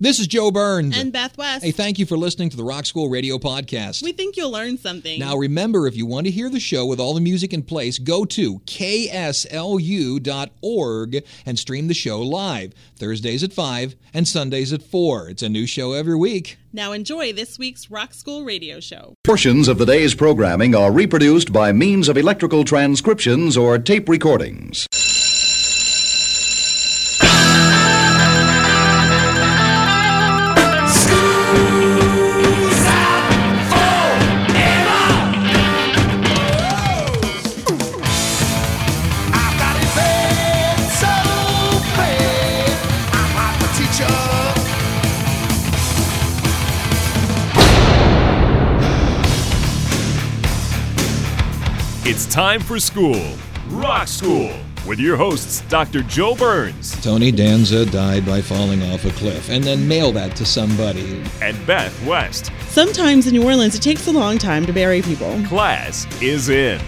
This is Joe Burns. And Beth West. Hey, thank you for listening to the Rock School Radio Podcast. We think you'll learn something. Now, remember, if you want to hear the show with all the music in place, go to kslu.org and stream the show live, Thursdays at 5 and Sundays at 4. It's a new show every week. Now, enjoy this week's Rock School Radio Show. Portions of the day's programming are reproduced by means of electrical transcriptions or tape recordings. Time for school, Rock School, with your hosts, Dr. Joe Burns Tony Danza died by falling off a cliff, and then mail that to somebody. and Beth West. Sometimes in New Orleans, it takes a long time to bury people. Class is in.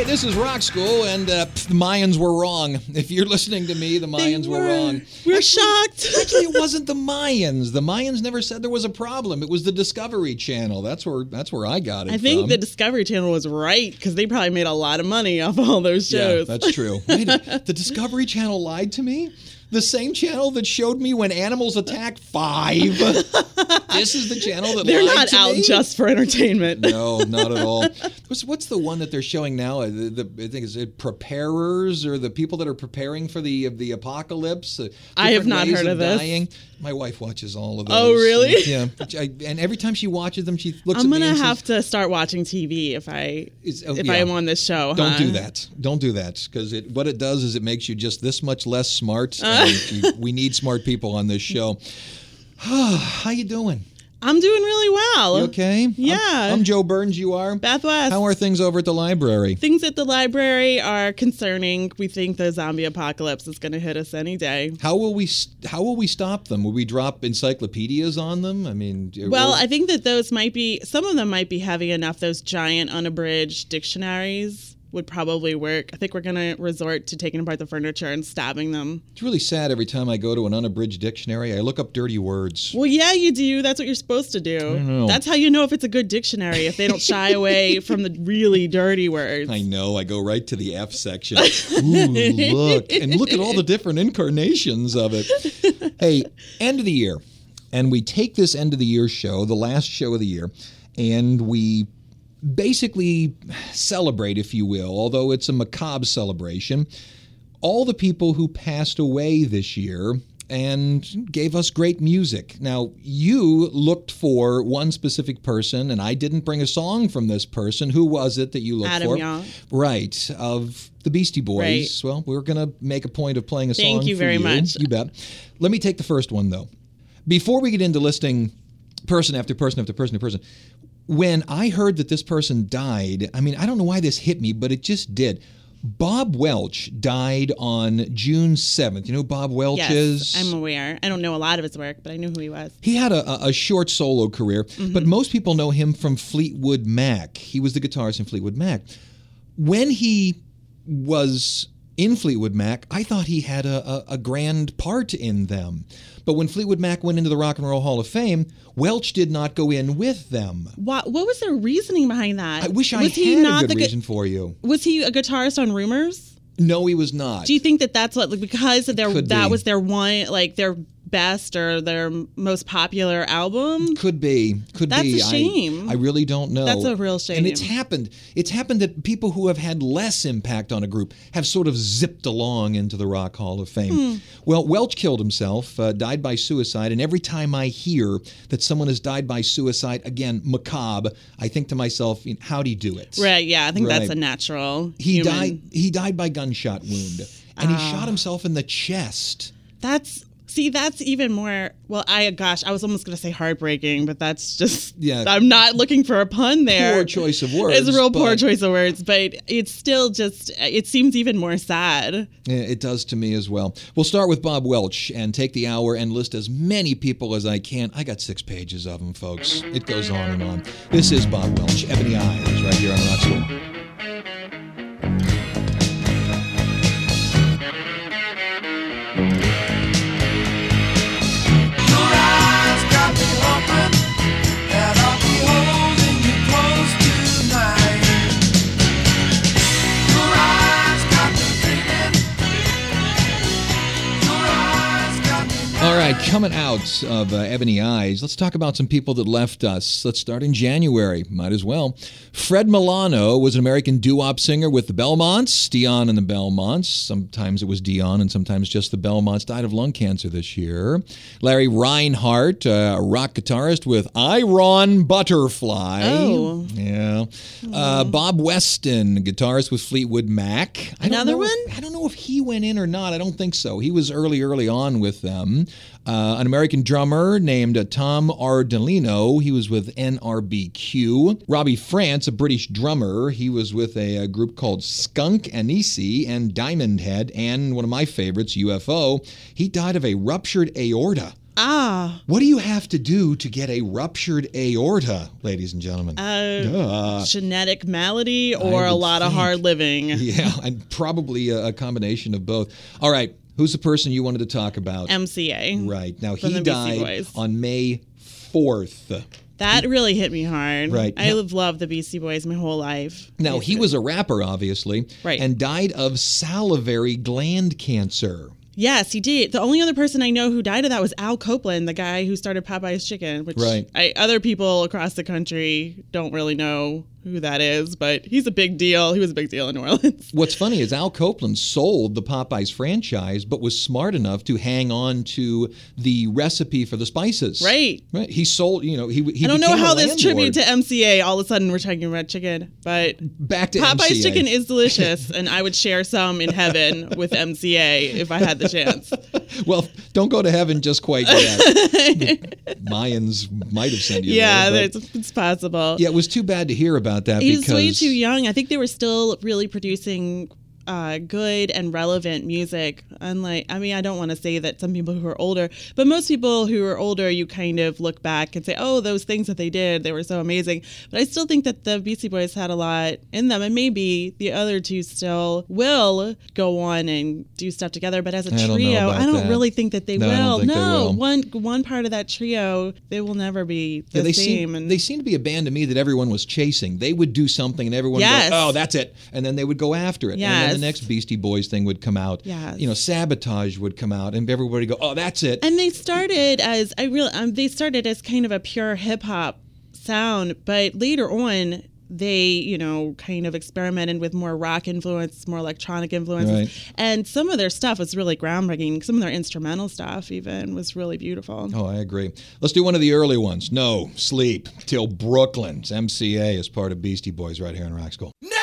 Hey, this is Rock School, and uh, pff, the Mayans were wrong. If you're listening to me, the Mayans were, wrong. We're shocked. Actually, it wasn't the Mayans. The Mayans never said there was a problem. It was the Discovery Channel. That's where that's where I got it I think from. the Discovery Channel was right because they probably made a lot of money off all those shows. yeah, that's true. Wait, the Discovery Channel lied to me. The same channel that showed me when animals attack five. this is the channel that They're not out me? just for entertainment. No, not at all. What's, what's the one that they're showing now? Uh, The, the, I think is it preparers or the people that are preparing for the the apocalypse. Uh, I have not heard of this. dying. My wife watches all of those. Oh, really? Yeah. I, and every time she watches them, she looks I'm at me gonna have says, to start watching TV if I Is- oh, if yeah. I am on this show. Don't huh? do that. Don't do that because it, what it does is it makes you just this much less smart. and you- we need smart people on this show. How you doing? I'm doing really well. You okay? I'm- Yeah. I'm, Joe Burns. You are. Beth West. How are things over at the library? Things at the library are concerning. We think the zombie apocalypse is going to hit us any day. How will we how will we stop them? Will we drop encyclopedias on them? I mean, Well, I think that those might be some of them might be heavy enough. Those giant unabridged dictionaries would probably work. I think we're going to resort to taking apart the furniture and stabbing them. it's really sad every time I go to an unabridged dictionary. I look up dirty words. Well, yeah, you do. That's what you're supposed to do. That's how you know if it's a good dictionary if they don't shy away from the really dirty words. I know. I go right to the F section. Ooh, look and look at all the different incarnations of it. Hey, end of the year, and we take this end of the year show, the last show of the year, and we basically celebrate, if you will, although it's a macabre celebration, all the people who passed away this year and gave us great music. Now, you looked for one specific person, and I didn't bring a song from this person. Who was it that you looked Adam for? Young. Right, of the Beastie Boys. Right. Well, we're going to make a point of playing a Thank song you for very you. much. You bet. Let me take the first one, though. Before we get into listing person after person after person after person, when I heard that this person died, I mean, I don't know why this hit me, but it just did. Bob Welch died on June 7th. You know who Bob Welch yes, is? I'm aware. I don't know a lot of his work, but I knew who he was. He had a, a- a short solo career, Mm-hmm. but most people know him from Fleetwood Mac. He was the guitarist in Fleetwood Mac. When he was in Fleetwood Mac, I thought he had a, a, a grand part in them. But when Fleetwood Mac went into the Rock and Roll Hall of Fame, Welch did not go in with them. What, what was their reasoning behind that? I wish I was he had not a good the gu- reason for you. Was he a guitarist on Rumors? No, he was not. Do you think that that's what like, because of their that be. was their one like their best or their most popular album? Could be. Could That's be. a I- shame. I, really don't know. That's a real shame. And it's happened. It's happened that people who have had less impact on a group have sort of zipped along into the Rock Hall of Fame. Hmm. Well, Welch killed himself, uh, died by suicide, and every time I hear that someone has died by suicide, again, macabre, I think to myself, how'd he do it? Right, yeah, I think that's a natural. He human. died. He died by gunshot wound, and he Ah. shot himself in the chest. That's see, that's even more. Well, I gosh, I was almost gonna say heartbreaking, but that's just. Yeah. I'm not looking for a pun there. Poor choice of words. It's a real poor choice of words, but it's still just. It seems even more sad. Yeah, It does to me as well. We'll start with Bob Welch and take the hour and list as many people as I can. I got six pages of them, folks. It goes on and on. This is Bob Welch, Ebony Eyes, right here on Rock School. Right, coming out of uh, Ebony Eyes, let's talk about some people that left us. Let's start in January. Might as well. Fred Milano was an American doo-wop singer with the Belmonts, Dion and the Belmonts. Sometimes it was Dion and sometimes just the Belmonts. Died of lung cancer this year. Larry Reinhardt, uh, a rock guitarist with Iron Butterfly. Oh. Yeah. Uh, Bob Weston, guitarist with Fleetwood Mac. Another know one? I don't know if he went in or not. I don't think so. He was early, early on with them. Uh, an American drummer named Tom Ardolino. He was with NRBQ. Robbie France, a British drummer. He was with a, a group called Skunk Anansie and Diamond Head, and one of my favorites, UFO. He died of a ruptured aorta. Ah, What do you have to do to get a ruptured aorta, ladies and gentlemen? uh, genetic malady or a lot of hard living. Yeah, and probably a, a combination of both. All right, who's the person you wanted to talk about? MCA. right now, he died on May fourth. That really hit me hard. Right. I have loved the Beastie Boys my whole life. Now he was a rapper, obviously, Right. and died of salivary gland cancer. Yes, he did. The only other person I know who died of that was Al Copeland, the guy who started Popeye's Chicken, which Right. I, other people across the country don't really know who that is, but he's a big deal. He was a big deal in New Orleans. What's funny is Al Copeland sold the Popeyes franchise, but was smart enough to hang on to the recipe for the spices. Right. Right. He sold. You know, he. he I don't know how this tribute to MCA all of a sudden we're talking about chicken, but back to Popeye's MCA. chicken is delicious, and I would share some in heaven with MCA if I had the chance. Well, don't go to heaven just quite yet. Mayans might have sent you Yeah, there. it's possible. yeah, it was too bad to hear about that He's because way too young. I think they were still really producing uh, good and relevant music. Unlike, I mean, I don't want to say that some people who are older, but most people who are older, you kind of look back and say, oh, those things that they did, they were so amazing. But I still think that the Beastie Boys had a lot in them, and maybe the other two still will go on and do stuff together. But as a I don't trio, I don't that. really think that they No, will. think they no, will. one one part of that trio, they will never be the Yeah, they same. seem and they seem to be a band to me that everyone was chasing. They would do something and everyone Yes. would go, "Oh, that's it," and then they would go after it. Then Yes. the next Beastie Boys thing would come out. Yes. You know, Sabotage would come out, and everybody would go, "Oh, that's it." And they started as I really um, they started as kind of a pure hip hop sound, but later on they you know kind of experimented with more rock influence, more electronic influences, Right. and some of their stuff was really groundbreaking. Some of their instrumental stuff even was really beautiful. Oh, I agree. Let's do one of the early ones. No sleep till Brooklyn's MCA is part of Beastie Boys right here in Rock School. No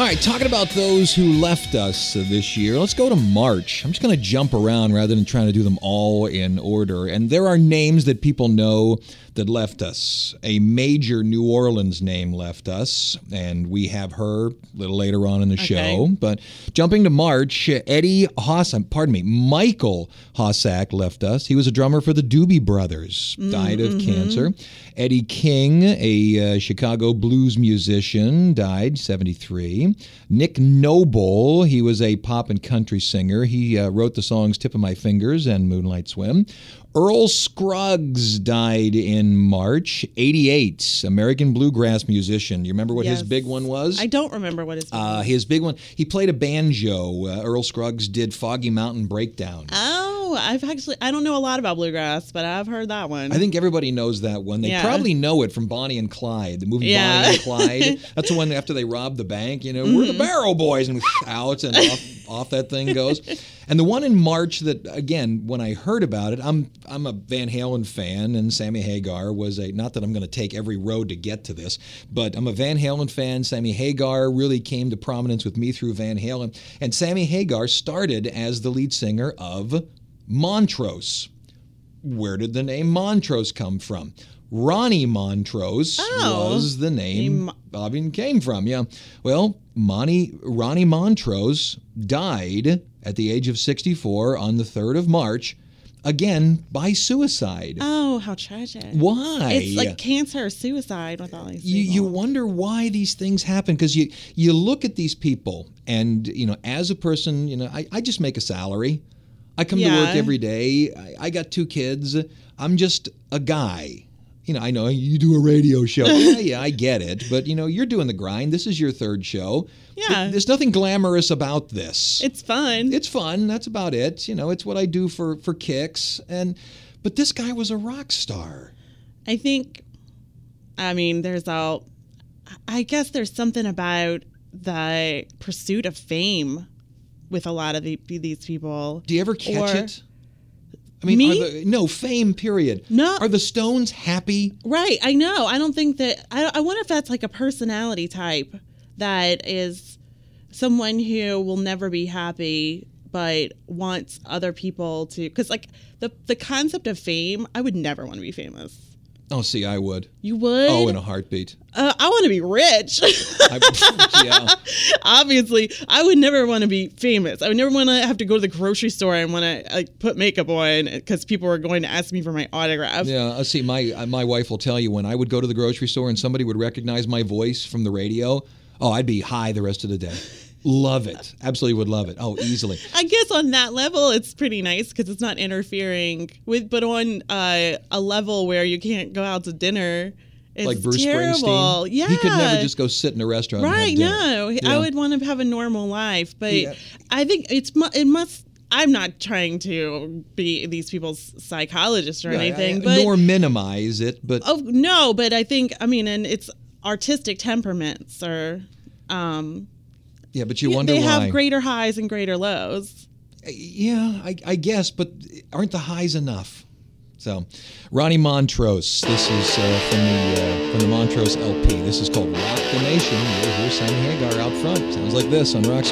All right, talking about those who left us this year, let's go to March. I'm just going to jump around rather than trying to do them all in order. And there are names that people know that left us. A major New Orleans name left us, and we have her a little later on in the show. But jumping to March, Eddie Haas, pardon me, Michael Hossack left us. He was a drummer for the Doobie Brothers, died of cancer. Eddie King, a uh, Chicago blues musician, died 73. Nick Noble, he was a pop and country singer. He uh, wrote the songs Tip of My Fingers and Moonlight Swim. Earl Scruggs died in March, 88. American bluegrass musician. You remember what his big one was? I don't remember what his big Uh, his big one, he played a banjo. Uh, Earl Scruggs did Foggy Mountain Breakdown. Oh, I've actually I don't know a lot about bluegrass, but I've heard that one. I think everybody knows that one. They Yeah. probably know it from Bonnie and Clyde, the movie Yeah. Bonnie and Clyde. That's the one after they rob the bank, you know, we're Mm-hmm. the Barrel Boys, and out and off, off that thing goes. And the one in March that, again, when I heard about it, I'm I'm a Van Halen fan, and Sammy Hagar was a. Not that I'm going to take every road to get to this, but I'm a Van Halen fan. Sammy Hagar really came to prominence with me through Van Halen, and Sammy Hagar started as the lead singer of Montrose. where did the name Montrose come from? Ronnie Montrose Oh. was the name Bobby came from. Yeah. Well, Monty, Ronnie Montrose died at the age of 64 on the 3rd of March, again by suicide. Oh, how tragic. Why? It's like cancer or suicide with all these you, you wonder why these things happen because you you look at these people and you know as a person you know I, I just make a salary i come to work every day. I, I got two kids. I'm just a guy. You know i know you do a radio show. Yeah yeah i get it. But you know you're doing the grind. This is your third show. Yeah. there's nothing glamorous about this. It's fun. it's fun. That's about it. You know it's what i do for for kicks. And but this guy was a rock star. I think, I mean, there's all, I guess there's something about the pursuit of fame with a lot of the, these people. Do you ever catch Or- it? I mean, Me? The, no fame. Period. No. Are the Stones happy? Right. I know. I don't think that, I, I wonder if that's like a personality type that is someone who will never be happy but wants other people to because like the the concept of fame i would never want to be famous Oh, see, I would. you would Oh, in a heartbeat. uh, i want to be rich I, yeah. obviously i would never want to be famous i would never want to have to go to the grocery store and want to like put makeup on because people are going to ask me for my autograph Yeah, uh, see, my uh, my wife will tell you when I would go to the grocery store and somebody would recognize my voice from the radio. Oh, I'd be high the rest of the day. Love it. Absolutely would love it. Oh, easily. I guess on that level, it's pretty nice because it's not interfering with. But on uh, a level where you can't go out to dinner, it's like Bruce terrible. Springsteen. Yeah, He could never just go sit in a restaurant. right. No, I would want to have a normal life, but Yeah. I think it's it must. I'm not trying to be these people's psychologist or Right, anything, but nor minimize it, but oh no, but I think I mean, and it's artistic temperaments or. Um, yeah, but you wonder why they why. have greater highs and greater lows. Yeah, I, I guess, but aren't the highs enough? So, Ronnie Montrose. This is uh, from the uh, from the Montrose LP. This is called Rock the Nation. Hear Sammy Hagar out front. Sounds like this on Rock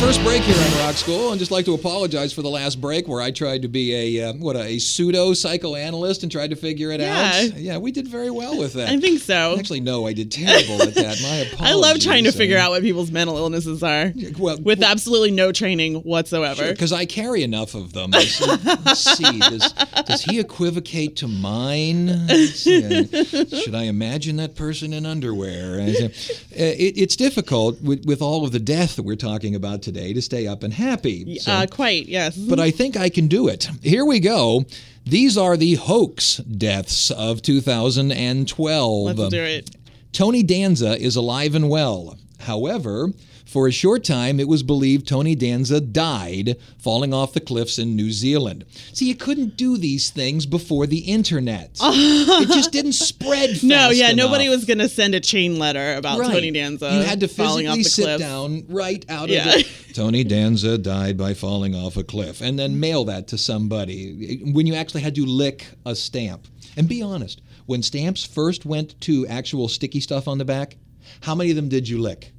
first break here on Rock School. I'd just like to apologize for the last break where I tried to be a uh, what a pseudo psychoanalyst and tried to figure it Yeah. out. Yeah, we did very well with that. I think so. Actually, no, I did terrible at that. My apologies. I love trying to figure Uh, out what people's mental illnesses are well, with absolutely no training whatsoever. because I carry enough of them. Let's see, let's see, does, does he equivocate to mine? See, Should I imagine that person in underwear? Uh, It, it's difficult with, with all of the death that we're talking about today to stay up and happy. So- uh, quite, yes. but I think I can do it. Here we go. These are the hoax deaths of 2012. Let's do it. Tony Danza is alive and well. However, for a short time, it was believed Tony Danza died falling off the cliffs in New Zealand. See, you couldn't do these things before the internet. it just didn't spread fast No, yeah, nobody was going to send a chain letter about Right. Tony Danza You had to falling off physically the sit cliff. down right out Yeah. of it. Tony Danza died by falling off a cliff, and then mail that to somebody. When you actually had to lick a stamp, and be honest, when stamps first went to actual sticky stuff on the back, how many of them did you lick?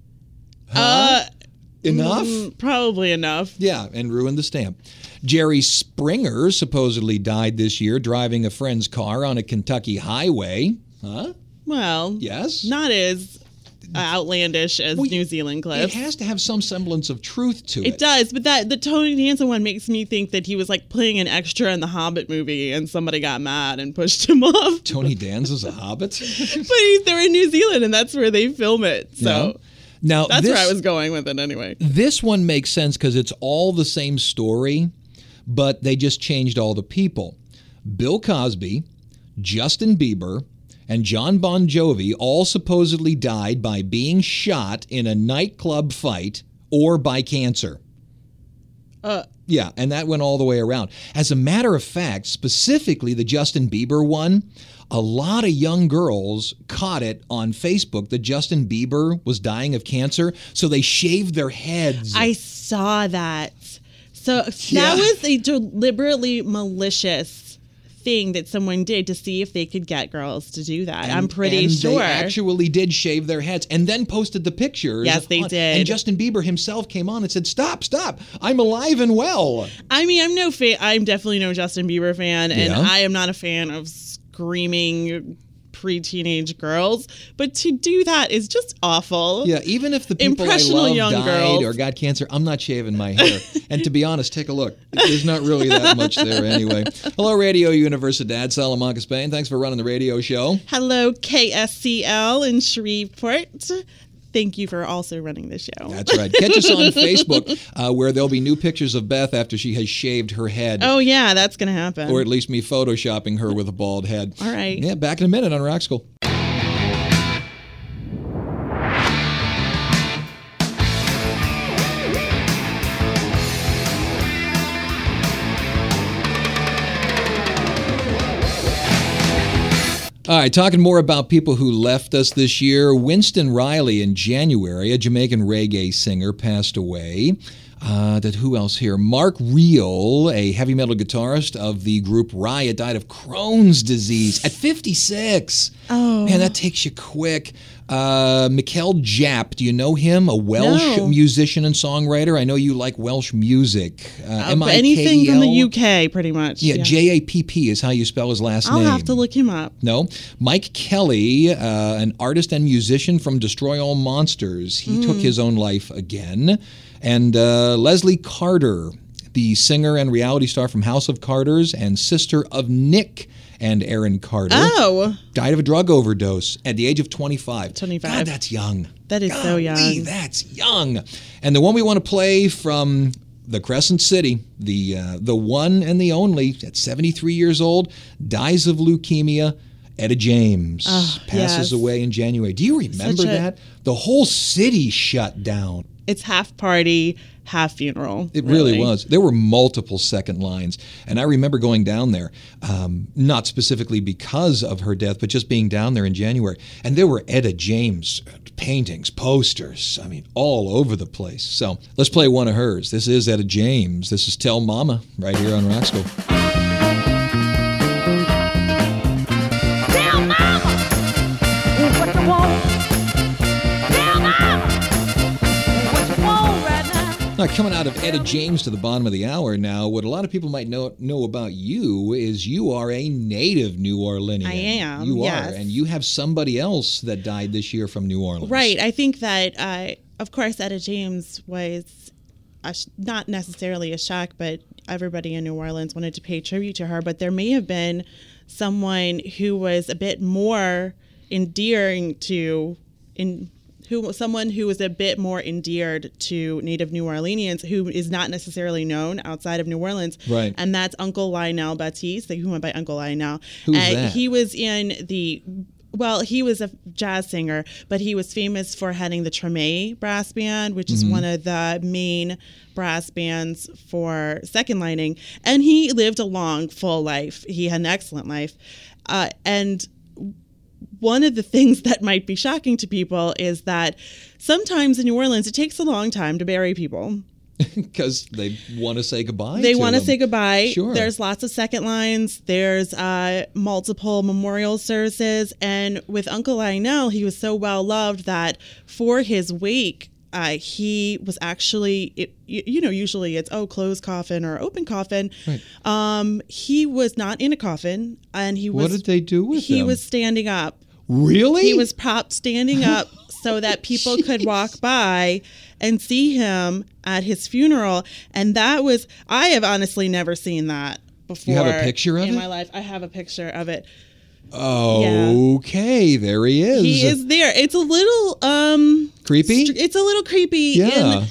Uh, Enough. mm, probably enough. Yeah, and ruined the stamp. Jerry Springer supposedly died this year driving a friend's car on a Kentucky highway. Huh? Well, Yes. not as outlandish as Well, New Zealand It cliffs. has to have some semblance of truth to it. It does, but that the Tony Danza one makes me think that he was like playing an extra in the Hobbit movie, and somebody got mad and pushed him off. Tony Danza's a hobbit. but he's, they're in New Zealand, and that's where they film it. So No. Now that's this, where I was going with it anyway. This one makes sense because it's all the same story, but they just changed all the people. Bill Cosby, Justin Bieber, and John Bon Jovi all supposedly died by being shot in a nightclub fight or by cancer. Uh, Yeah, and that went all the way around. As a matter of fact, specifically the Justin Bieber one, a lot of young girls caught it on Facebook that Justin Bieber was dying of cancer, so they shaved their heads. I saw that. So Yeah. that was a deliberately malicious thing that someone did to see if they could get girls to do that. I'm pretty and sure. They actually did shave their heads and then posted the pictures. Yes, they on- did. And Justin Bieber himself came on and said, "Stop, stop! I'm alive and well." I mean, I'm no fan. I'm definitely no Justin Bieber fan, and Yeah. I am not a fan of screaming pre-teenage girls. But to do that is just awful. Yeah, even if the people I love died girls. or got cancer, I'm not shaving my hair. and to be honest, take a look. There's not really that much there anyway. Hello, Radio Universidad, Salamanca, Spain. Thanks for running the radio show. Hello, KSCL in Shreveport. Thank you for also running the show. That's right. Catch us on Facebook, uh, where there'll be new pictures of Beth after she has shaved her head. oh yeah, that's gonna happen. Or at least me photoshopping her with a bald head. All right. Yeah, back in a minute on Rock School. All right, talking more about people who left us this year. Winston Riley in January, a Jamaican reggae singer, passed away. Uh, that who else here? Mark Reale, a heavy metal guitarist of the group Riot, died of Crohn's disease at 56. Oh. man, that takes you quick. Uh, Mikel Japp, do you know him? A Welsh No. musician and songwriter. I know you like Welsh music. Uh, Uh, M I K L? anything from the UK, pretty much. Yeah, J A P P is how you spell his last name. I'll have to look him up. No. Mike Kelley, uh, an artist and musician from Destroy All Monsters, he took his own life again. And uh, Leslie Carter, the singer and reality star from House of Carters and sister of Nick and Aaron Carter, Oh, died of a drug overdose at the age of 25. 25. God, that's young. That is so Golly, young. That's young. And the one we want to play from the Crescent City, the uh, the one and the only, at 73 years old, dies of leukemia. Etta James passes yes. away in January. Do you remember a- that? The whole city shut down. It's half party, half funeral. It really, was. There were multiple second lines. And I remember going down there, um, not specifically because of her death, but just being down there in January. And there were Etta James paintings, posters, I mean, all over the place. So let's play one of hers. This is Etta James. This is Tell Mama right here on Rock School. Coming out of Etta James to the bottom of the hour now, what a lot of people might know know about you is you are a native New Orleanian. I am, You yes. are, and you have somebody else that died this year from New Orleans. Right. I think that, uh, of course, Etta James was sh- not necessarily a shock, but everybody in New Orleans wanted to pay tribute to her. But there may have been someone who was a bit more endearing to in who someone who was a bit more endeared to native New Orleanians who is not necessarily known outside of New Orleans. Right. And that's Uncle Lionel Baptiste, who went by Uncle Lionel. Who's and that? he was in the well, he was a jazz singer, but he was famous for heading the Treme brass band, which is one of the main brass bands for second lining. And he lived a long, full life. He had an excellent life. Uh, and one of the things that might be shocking to people is that sometimes in New Orleans, it takes a long time to bury people. because they want to say goodbye. They want to say goodbye. Sure. There's lots of second lines. There's uh, multiple memorial services. And with Uncle Lionel, he was so well loved that for his wake, uh, he was actually, it, you, you know, usually it's, oh, closed coffin or open coffin. Right. Um, he was not in a coffin and he was. What did they do with He him? He was standing up. Really. He was propped standing up so that people could walk by and see him at his funeral. And that was, I have honestly never seen that before. have a picture of in it? In my life? I have a picture of it. Okay, there he is. He is there. It's a little um creepy. str- It's a little creepy. yeah.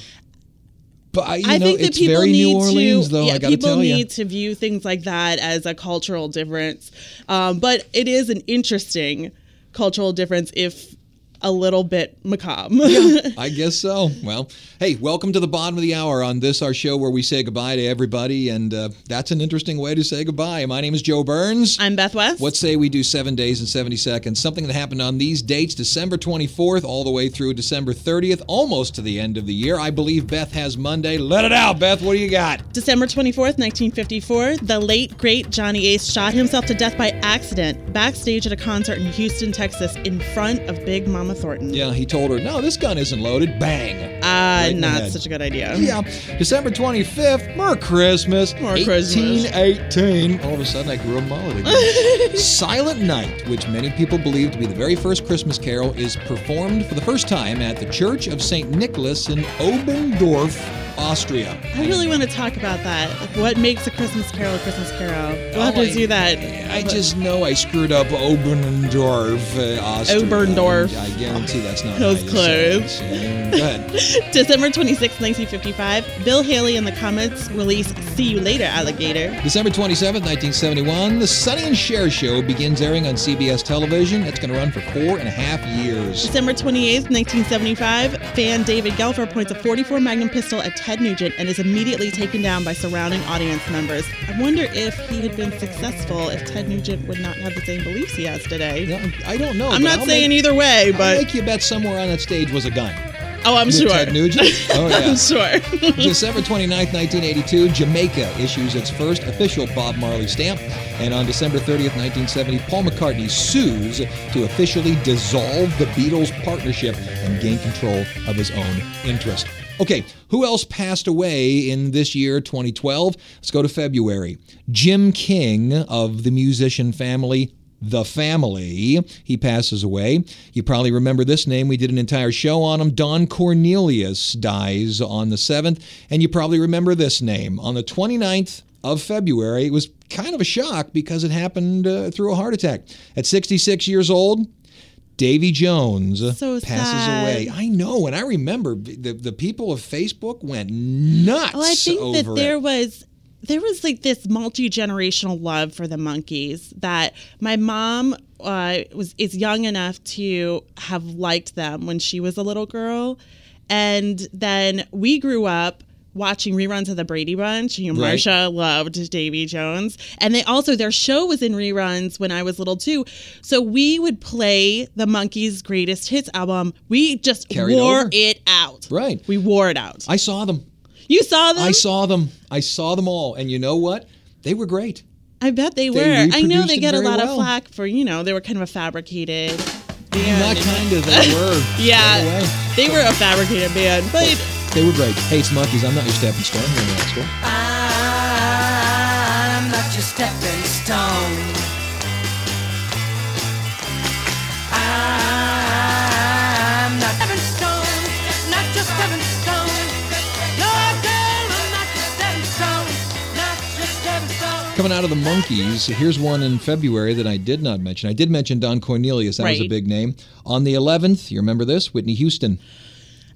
but I, you I know, think that people very need New Orleans, to, though. yeah, I got to people need you. to view things like that as a cultural difference. Um, but it is an interesting cultural difference if a little bit macabre. I guess so. Well, hey, welcome to the bottom of the hour on this our show where we say goodbye to everybody, and uh, that's an interesting way to say goodbye. My name is Joe Burns. I'm Beth West. What say we do seven days and 70 seconds? Something that happened on these dates, December 24th, all the way through December 30th, almost to the end of the year. I believe Beth has Monday. Let it out, Beth. What do you got? December 24th, 1954, the late, great Johnny Ace shot himself to death by accident backstage at a concert in Houston, Texas, in front of Big Mama Thornton. Yeah, he told her, no, this gun isn't loaded. Bang. Ah, Right not such a good idea. Yeah, December 25th, more Christmas. Christmas. 1818. All of a sudden, I grew a mullet again. Silent Night, which many people believe to be the very first Christmas carol, is performed for the first time at the Church of St. Nicholas in Obendorf, Austria. I really want to talk about that. Like, what makes a Christmas carol a Christmas carol? We'll have Oh, to I- do that. I just know I screwed up Obendorf, uh, Austria. Oberndorf. I guarantee that's not Those was how you say close. it. Go ahead. December 26, 1955, Bill Haley and the Comets release See You Later, Alligator. December 27, 1971, the Sonny and Cher Show begins airing on CBS television. It's going to run for four and a half years. December 28, 1975, fan David Gelfer points a 44 Magnum pistol at Ted Nugent and is immediately taken down by surrounding audience members. I wonder if he had been successful if Ted Nugent would not have the same beliefs he has today. Yeah, I don't know. I'm not I'll saying make, either way, but. I'll make you bet somewhere on that stage was a gun. oh, I'm With sure. Ted Nugent? Oh, yeah. I'm sure. December 29th, 1982, Jamaica issues its first official Bob Marley stamp. And on December 30th, 1970, Paul McCartney sues to officially dissolve the Beatles' partnership and gain control of his own interest. Okay, who else passed away in this year, 2012? Let's go to February. Jim King of the musician family the family. He passes away. You probably remember this name. We did an entire show on him. Don Cornelius dies on the 7th. And you probably remember this name. On the 29th of February, it was kind of a shock because it happened uh, through a heart attack. At 66 years old, Davy Jones So passes sad. away. I know, and I remember the, the people of Facebook went nuts Well, I think over that there it. was there was like this multi generational love for the Monkees that my mom uh, was is young enough to have liked them when she was a little girl, and then we grew up watching reruns of the Brady Bunch. You know, Right. Marsha loved Davy Jones, and they also their show was in reruns when I was little too. So we would play the Monkees' greatest hits album. We just Carried wore over. it out. Right. We wore it out. I saw them. you saw them. I saw them. I saw them all. And you know what? They were great. I bet they were. I know they get a lot well. of flack for, you know, they were kind of a fabricated Not band. kind of. They were. Yeah, they were a fabricated band, but They were great. Hey, it's Monkees. I'm not your stepping stone. You're in rock school. I'm not your stepping stone. I'm not stepping stone, not your stepping stone. No, girl, I'm not your stepping stone, not your stepping stone. Coming out of the Monkees, here's one in February that I did not mention. I did mention Don Cornelius. That was a Right. big name. On the 11th, you remember this? Whitney Houston.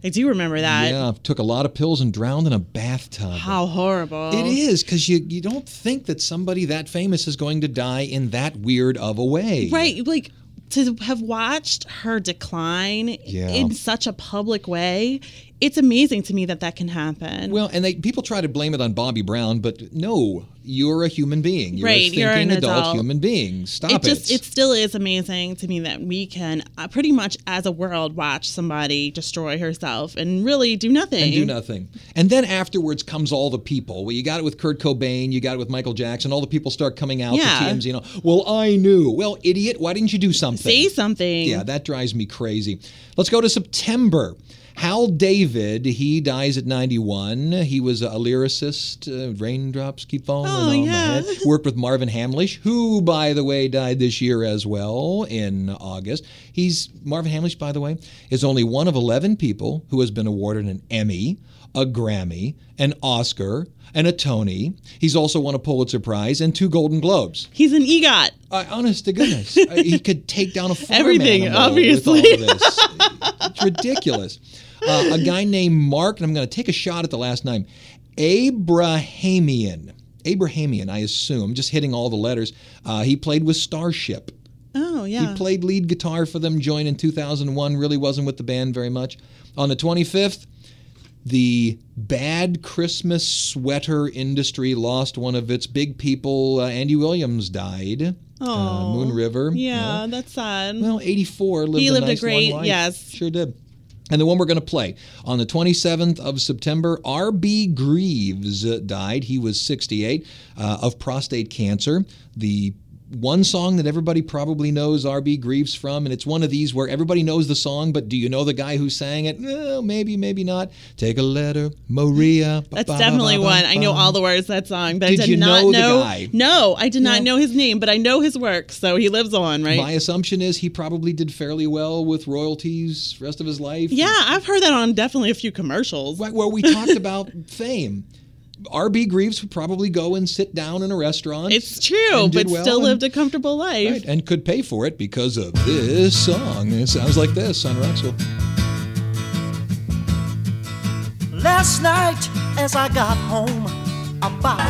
I do remember that. yeah, took a lot of pills and drowned in a bathtub. How horrible. It is because you you don't think that somebody that famous is going to die in that weird of a way. Right. Like to have watched her decline Yeah. in such a public way, it's amazing to me that that can happen. Well, and they people try to blame it on Bobby Brown, but no, you're a human being. You're a Right, thinking you're an adult, adult. human being. Stop it it. just it still is amazing to me that we can uh, pretty much as a world watch somebody destroy herself and really do nothing and do nothing. And then afterwards comes all the people. Well, you got it with Kurt Cobain, you got it with Michael Jackson. All the people start coming out Yeah. to TMZ. You know, well, I knew. Well, idiot, why didn't you do something? say something Yeah, that drives me crazy. Let's go to September. Hal David, he dies at 91. He was a lyricist. Uh, raindrops keep falling Oh, on yeah. my head. Worked with Marvin Hamlisch, who, by the way, died this year as well in August. He's Marvin Hamlisch, by the way, is only one of 11 people who has been awarded an Emmy, a Grammy, an Oscar, and a Tony. He's also won a Pulitzer Prize and two Golden Globes. he's an egot Uh, honest to goodness, he could take down a farm Everything, obviously. With all of this. it's ridiculous. Uh, a guy named Mark, and I'm going to take a shot at the last name, Abrahamian. Abrahamian, I assume, just hitting all the letters. Uh, he played with Starship. Oh yeah. He played lead guitar for them, joined in 2001, really wasn't with the band very much. On the 25th, the bad Christmas sweater industry lost one of its big people. Uh, Andy Williams died. Uh, Moon River. yeah, that's sad. Well, 84 lived He lived a nice, long great- life. yes. Sure did. And the one we're going to play on the 27th of September, R.B. Greaves died. He was 68 uh, of prostate cancer. The one song that everybody probably knows R.B. Greaves from, and it's one of these where everybody knows the song, but do you know the guy who sang it? No, maybe, maybe not. Take a letter, Maria. That's definitely one. I know all the words that song, but I Did did you not know the guy? No, I did not know his name, but I know his work, so he lives on, right? My assumption is he probably did fairly well with royalties rest of his life. yeah, I've heard that on definitely a few commercials. Right, well, we talked about fame. R.B. Greaves would probably go and sit down in a restaurant. It's true, but well still and- lived a comfortable life. right, and could pay for it because of this song. It sounds like this on Rock School. Last night, as I got home, I bought.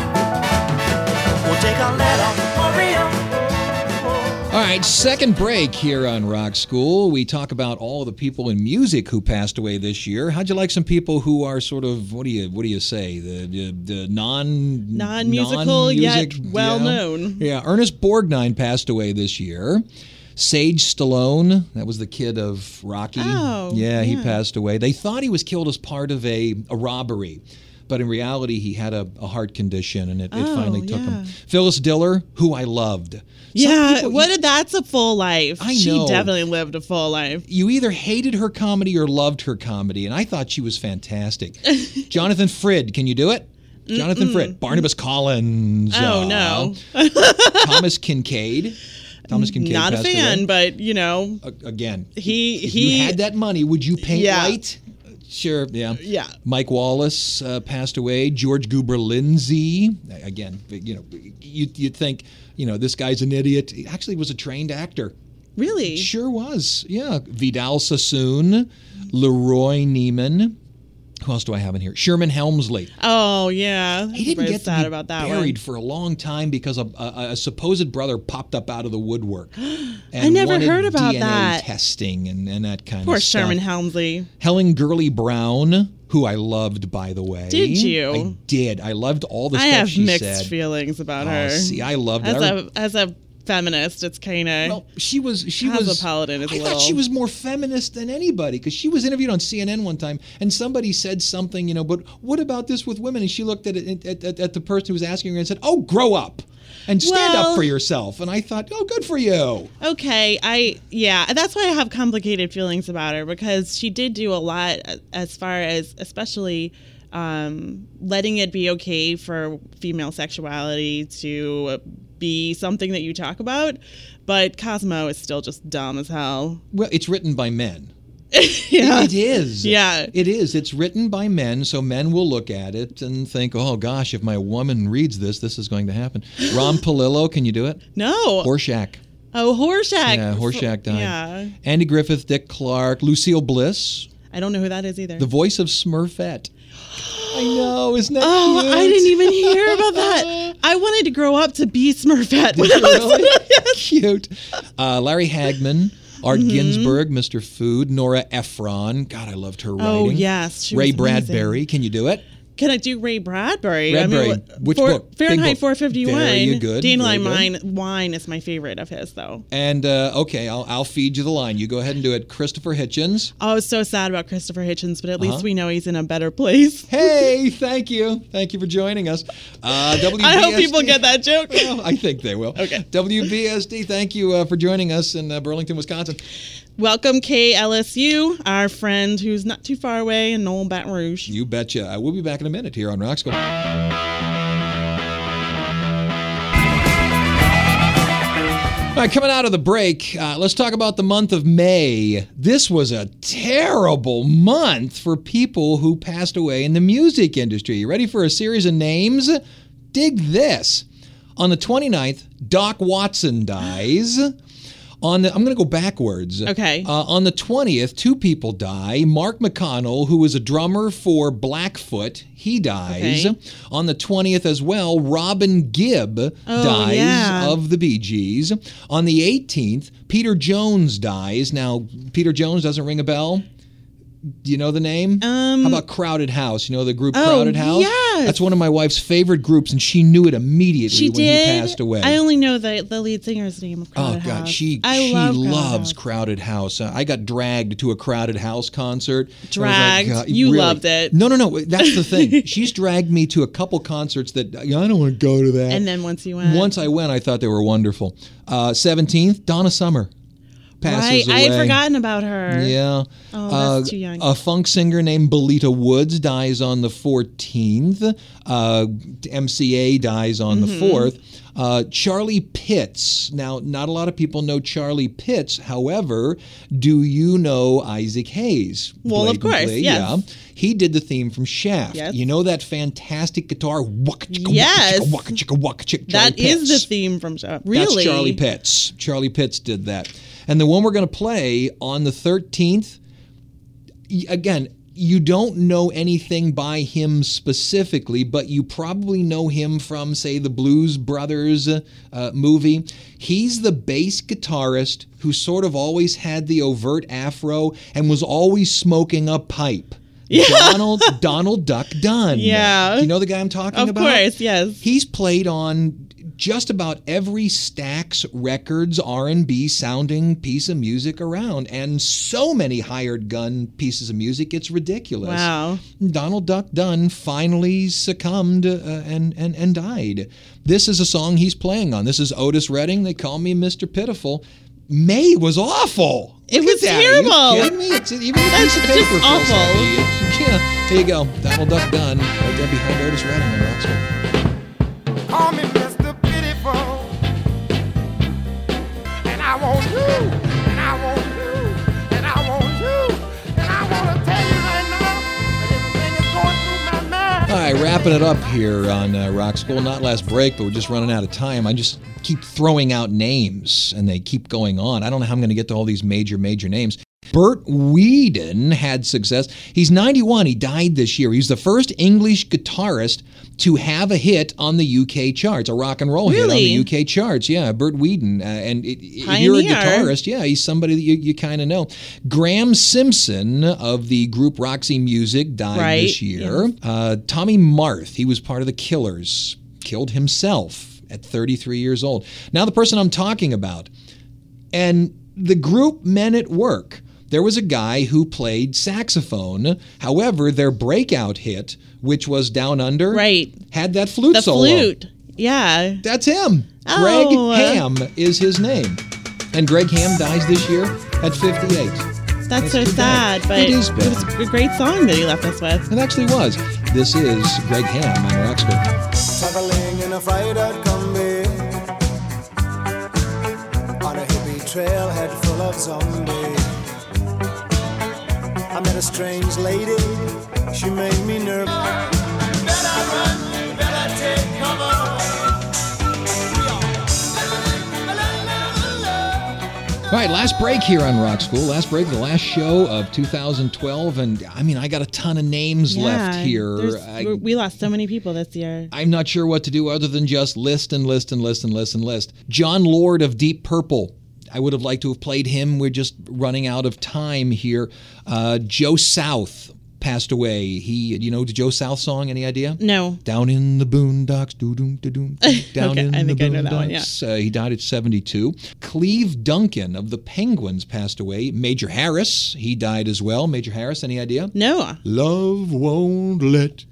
We'll take a letter, Maria. All right, second break here on Rock School. We talk about all the people in music who passed away this year. How'd you like some people who are sort of what do you what do you say the the, the non Non-musical, yet non-music- well-known. Yeah. yeah, Ernest Borgnine passed away this year. Sage Stallone, that was the kid of Rocky. Oh, yeah, he passed away. They thought he was killed as part of a, a robbery, but in reality, he had a, a heart condition and it, it Oh, finally took yeah. him. Phyllis Diller, who I loved. Yeah, people- what a, that's a full life. I know. She definitely lived a full life. you either hated her comedy or loved her comedy, and I thought she was fantastic. Jonathan Frid, can you do it? Jonathan Frid, Barnabas Collins. Oh, uh, no. Thomas Kinkade. Thomas Kinkade. Not a fan, away. but you know, again, he if he you had that money, would you paint Yeah. white? Sure, yeah. Yeah. Mike Wallace uh, passed away. George Goober Lindsey, again, you know, you, you'd think, you know, this guy's an idiot. He actually was a trained actor. really Sure was. Yeah. Vidal Sassoon, Leroy Neiman. Who else do I have in here? Sherman Hemsley. Oh yeah, He didn't get sad about that buried one. for a long time because a, a, a supposed brother popped up out of the woodwork. I never heard about DNA that. testing and, and that kind Poor of stuff. Sherman Hemsley. Helen Gurley Brown, who I loved, by the way. Did you? I did. I loved all the I stuff have mixed feelings about Oh, her. see, I loved as I a as a feminist, it's kind of Well, she was. She was. Paladin a I little- thought she was more feminist than anybody because she was interviewed on CNN one time, and somebody said something, you know. But what about this with women? And she looked at it at, at, at the person who was asking her and said, "Oh, grow up and stand up for yourself." And I thought, "Oh, good for you." okay. I yeah, that's why I have complicated feelings about her because she did do a lot uh, as far as especially um, letting it be okay for female sexuality to be something that you talk about. But Cosmo is still just dumb as hell. Well, it's written by men. Yeah. It is. Yeah. It is. It's written by men, so men will look at it and think, oh gosh, if my woman reads this, this is going to happen. Ron Palillo, can you do it? No. Horshack. oh, Horshack. Yeah, Horshack died. Yeah. Andy Griffith, Dick Clark, Lucille Bliss, I don't know who that is either. the voice of Smurfette. I know, isn't that Oh, cute? I didn't even hear about that. I wanted to grow up to be Smurfette. when I was really? little. Cute. Uh, Larry Hagman, Art Mm-hmm. Ginsburg, Mr. Food, Nora Ephron. God, I loved her writing. Oh, yes, she Ray was amazing. Bradbury. Can you do it? Can I do Ray Bradbury? Bradbury. I mean, Which for- book? Fahrenheit book. 451. Very good, Dandelion Wine, Wine is my favorite of his, though. And uh, okay, I'll, I'll feed you the line. You go ahead and do it. Christopher Hitchens. I was so sad about Christopher Hitchens, but at Uh-huh. least we know he's in a better place. Hey, thank you. Thank you for joining us. Uh, WBSD. I hope people get that joke. Well, I think they will. Okay. WBSD, thank you uh, for joining us in uh, Burlington, Wisconsin. Welcome, KLSU, our friend who's not too far away in Noel Baton Rouge. You betcha. I will be back in a minute here on Rock School. All right, coming out of the break, uh, let's talk about the month of May. This was a terrible month for people who passed away in the music industry. You ready for a series of names? Dig this. On the 29th, Doc Watson dies. On the, I'm going to go backwards. Okay. Uh, on the 20th, two people die. Mark McConnell, who was a drummer for Blackfoot, he dies. Okay. On the 20th as well, Robin Gibb Oh, dies yeah. of the Bee Gees. On the 18th, Peter Jones dies. Now, Peter Jones doesn't ring a bell. Do you know the name? Um, How about Crowded House? You know the group Oh, Crowded House? yes. That's one of my wife's favorite groups, and she knew it immediately She when did. he passed away. I only know the the lead singer's name of Crowded House. Oh God, House. she I she love Crowded loves House. Crowded House. Uh, I got dragged to a Crowded House concert. Like, Dragged? God, You loved it. No, no, no. That's the thing. She's dragged me to a couple concerts that I don't want to go to that. And then once you went, once I went, I thought they were wonderful. Uh, Seventeenth, Donna Summer passes right? I had forgotten about her. Yeah. Oh, that's Uh, too young. A funk singer named Belita Woods dies on the 14th. Uh, MCA dies on Mm-hmm. the 4th. Uh, Charlie Pitts. Now, not a lot of people know Charlie Pitts. However, do you know Isaac Hayes? Well, of course, yes. Yeah. He did the theme from Shaft. Yes. You know that fantastic guitar? Yes. Waka chicka, waka chicka, waka chick. That Charlie is the theme from Shaft. Really? That's Charlie Pitts. Charlie Pitts did that. And the one we're going to play on the 13th, again, you don't know anything by him specifically, but you probably know him from, say, the Blues Brothers uh, movie. He's the bass guitarist who sort of always had the overt afro and was always smoking a pipe. Donald Donald Duck Dunn. Yeah. Do you know the guy I'm talking Of about? Of course, yes. He's played on just about every Stax Records R&B sounding piece of music around and so many hired gun pieces of music it's ridiculous. Wow. Donald Duck Dunn finally succumbed uh, and, and and died. This is a song he's playing on. This is Otis Redding. They call me Mr. Pitiful. May was awful. It Look was that. Are terrible. you kidding me? It's even a piece of just paper feels awful. yeah. Here you go. Donald Duck Dunn right there behind Otis Redding on Rockstar. Call me I want you. And I want you. And I want you. And I want to tell you right now that everything is going through my mind. All right, wrapping it up here on uh, Rock School. Not last break, but we're just running out of time. I just keep throwing out names, and they keep going on. I don't know how I'm going to get to all these major, major names. Bert Weedon had success. He's 91. He died this year. He's the first English guitarist to have a hit on the UK charts, a rock and roll Really? hit on the UK charts. Yeah, Bert Weedon. Uh, and it, if you're a guitarist, yeah, he's somebody that you, you kind of know. Graham Simpson of the group Roxy Music died Right, this year. Uh, Tommy Marth, he was part of the Killers, killed himself at 33 years old. Now, the person I'm talking about, and the group Men at Work. There was a guy who played saxophone. However, their breakout hit, which was Down Under, Right. had that flute The solo. flute. Yeah. That's him. Oh. Greg Ham is his name. And Greg Ham dies this year at 58. That's That's so too bad. sad, but It is bad. was a great song that he left us with. It actually was. This is Greg Ham on Rock School. Traveling in a fried-out Kombi On a hippie trailhead full of zombies I met a strange lady, she made me nervous Better run, better take cover All right, last break here on Rock School. Last break, the last show of 2012. And I mean, I got a ton of names left here. I, we lost so many people this year. I'm not sure what to do other than just list and list and list and list and list. Jon Lord of Deep Purple. I would have liked to have played him. We're just running out of time here. Uh, Joe South passed away. He, you know, the Joe South song? Any idea? No. Down in the boondocks, doo doom doo doom. Down Okay, in I the think I know that one, yeah. Uh, he died at 72. Cleve Duncan of the Penguins passed away. Major Harris, he died as well. Major Harris, any idea? No. Love won't let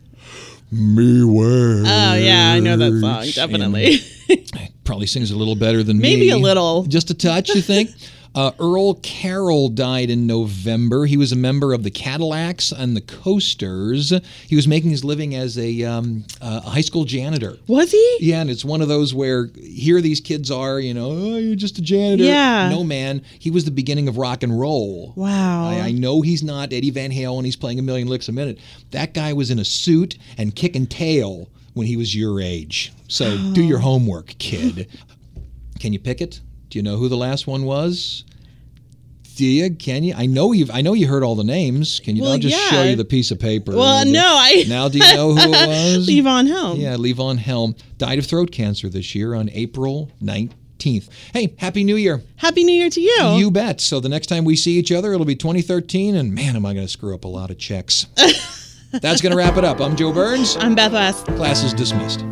me wait. Oh yeah, I know that song. Definitely. Probably sings a little better than Maybe me. Maybe a little. Just a touch, you think? Uh, Earl Carroll died in November. He was a member of the Cadillacs and the Coasters. He was making his living as a, um, uh, a high school janitor. Was he? Yeah, and it's one of those where here these kids are, you know, oh, you're just a janitor. Yeah. No, man. He was the beginning of rock and roll. Wow. I, I know he's not Eddie Van Halen. He's playing a million licks a minute. That guy was in a suit and kicking tail when he was your age. So do your homework, kid. Can you pick it? Do you know who the last one was? Do you? Can you? I know you've. I know you heard all the names. Can you? Well, I'll just show you the piece of paper. Well, no, I. Now, do you know who it was? Levon Helm. Yeah, Levon Helm died of throat cancer this year on April 19th. Hey, Happy New Year. Happy New Year to you. You bet. So the next time we see each other, it'll be 2013, and man, am I going to screw up a lot of checks. That's going to wrap it up. I'm Joe Burns. I'm Beth West. Class is dismissed.